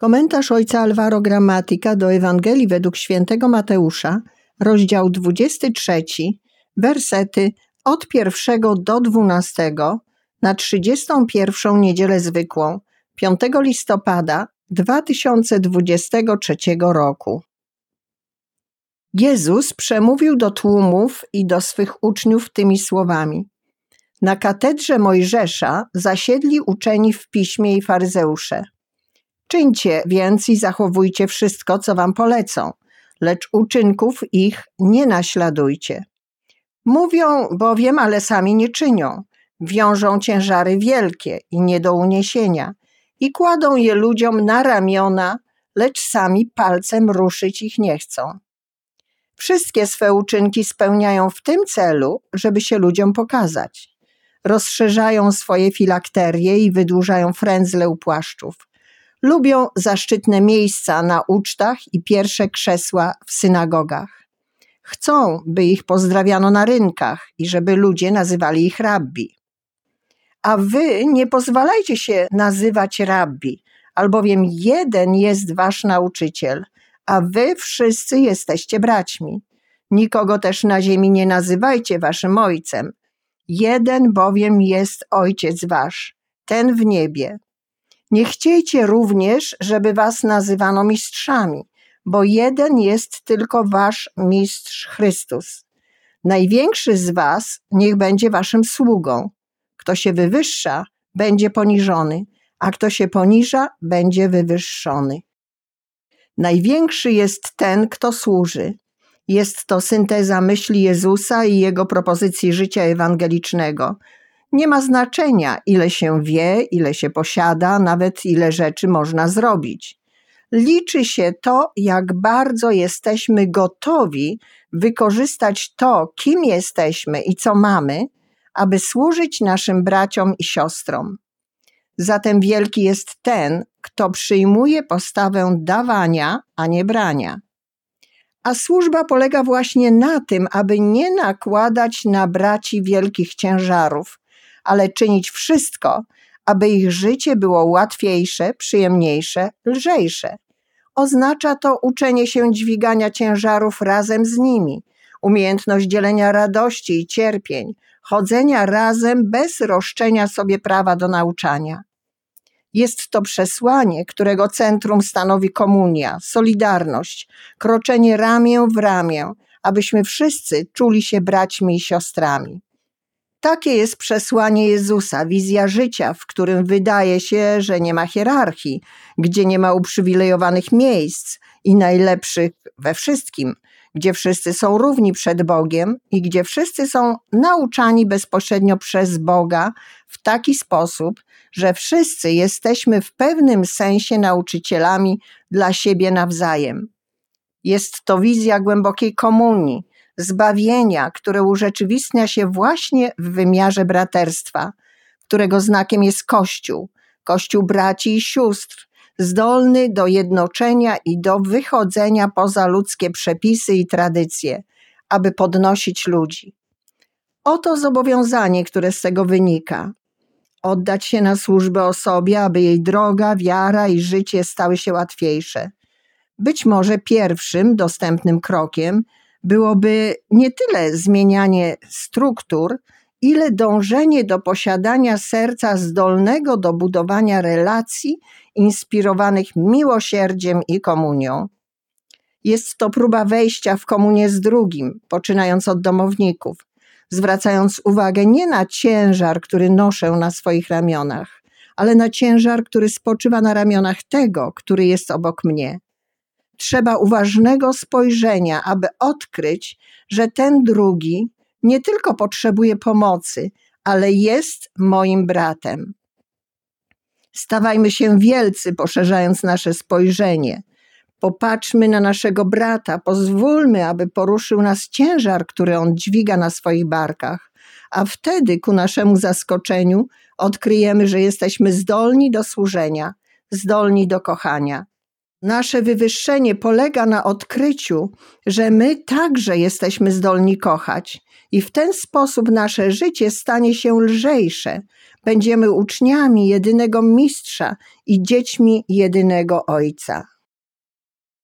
Komentarz ojca Alvaro Gramatika do Ewangelii według świętego Mateusza, rozdział 23, wersety od pierwszego do dwunastego na 31 niedzielę zwykłą 5 listopada 2023 roku. Jezus przemówił do tłumów i do swych uczniów tymi słowami. Na katedrze Mojżesza zasiedli uczeni w piśmie i faryzeusze. Czyńcie więc i zachowujcie wszystko, co wam polecą, lecz uczynków ich nie naśladujcie. Mówią bowiem, ale sami nie czynią. Wiążą ciężary wielkie i nie do uniesienia i kładą je ludziom na ramiona, lecz sami palcem ruszyć ich nie chcą. Wszystkie swe uczynki spełniają w tym celu, żeby się ludziom pokazać. Rozszerzają swoje filakterie i wydłużają frędzle u płaszczów. Lubią zaszczytne miejsca na ucztach i pierwsze krzesła w synagogach. Chcą, by ich pozdrawiano na rynkach i żeby ludzie nazywali ich rabbi. A wy nie pozwalajcie się nazywać rabbi, albowiem jeden jest wasz nauczyciel, a wy wszyscy jesteście braćmi. Nikogo też na ziemi nie nazywajcie waszym ojcem. Jeden bowiem jest ojciec wasz, ten w niebie. Nie chciejcie również, żeby was nazywano mistrzami, bo jeden jest tylko wasz mistrz Chrystus. Największy z was niech będzie waszym sługą. Kto się wywyższa, będzie poniżony, a kto się poniża, będzie wywyższony. Największy jest ten, kto służy. Jest to synteza myśli Jezusa i jego propozycji życia ewangelicznego. Nie ma znaczenia, ile się wie, ile się posiada, nawet ile rzeczy można zrobić. Liczy się to, jak bardzo jesteśmy gotowi wykorzystać to, kim jesteśmy i co mamy, aby służyć naszym braciom i siostrom. Zatem wielki jest ten, kto przyjmuje postawę dawania, a nie brania. A służba polega właśnie na tym, aby nie nakładać na braci wielkich ciężarów, ale czynić wszystko, aby ich życie było łatwiejsze, przyjemniejsze, lżejsze. Oznacza to uczenie się dźwigania ciężarów razem z nimi, umiejętność dzielenia radości i cierpień, chodzenia razem bez roszczenia sobie prawa do nauczania. Jest to przesłanie, którego centrum stanowi komunia, solidarność, kroczenie ramię w ramię, abyśmy wszyscy czuli się braćmi i siostrami. Takie jest przesłanie Jezusa, wizja życia, w którym wydaje się, że nie ma hierarchii, gdzie nie ma uprzywilejowanych miejsc i najlepszych we wszystkim, gdzie wszyscy są równi przed Bogiem i gdzie wszyscy są nauczani bezpośrednio przez Boga w taki sposób, że wszyscy jesteśmy w pewnym sensie nauczycielami dla siebie nawzajem. Jest to wizja głębokiej komunii, zbawienia, które urzeczywistnia się właśnie w wymiarze braterstwa, którego znakiem jest Kościół, Kościół braci i sióstr, zdolny do jednoczenia i do wychodzenia poza ludzkie przepisy i tradycje, aby podnosić ludzi. Oto zobowiązanie, które z tego wynika. Oddać się na służbę osobie, aby jej droga, wiara i życie stały się łatwiejsze. Być może pierwszym dostępnym krokiem byłoby nie tyle zmienianie struktur, ile dążenie do posiadania serca zdolnego do budowania relacji inspirowanych miłosierdziem i komunią. Jest to próba wejścia w komunię z drugim, poczynając od domowników, zwracając uwagę nie na ciężar, który noszę na swoich ramionach, ale na ciężar, który spoczywa na ramionach tego, który jest obok mnie. Trzeba uważnego spojrzenia, aby odkryć, że ten drugi nie tylko potrzebuje pomocy, ale jest moim bratem. Stawajmy się wielcy, poszerzając nasze spojrzenie. Popatrzmy na naszego brata, pozwólmy, aby poruszył nas ciężar, który on dźwiga na swoich barkach, a wtedy ku naszemu zaskoczeniu odkryjemy, że jesteśmy zdolni do służenia, zdolni do kochania. Nasze wywyższenie polega na odkryciu, że my także jesteśmy zdolni kochać, i w ten sposób nasze życie stanie się lżejsze, będziemy uczniami jedynego mistrza i dziećmi jedynego Ojca.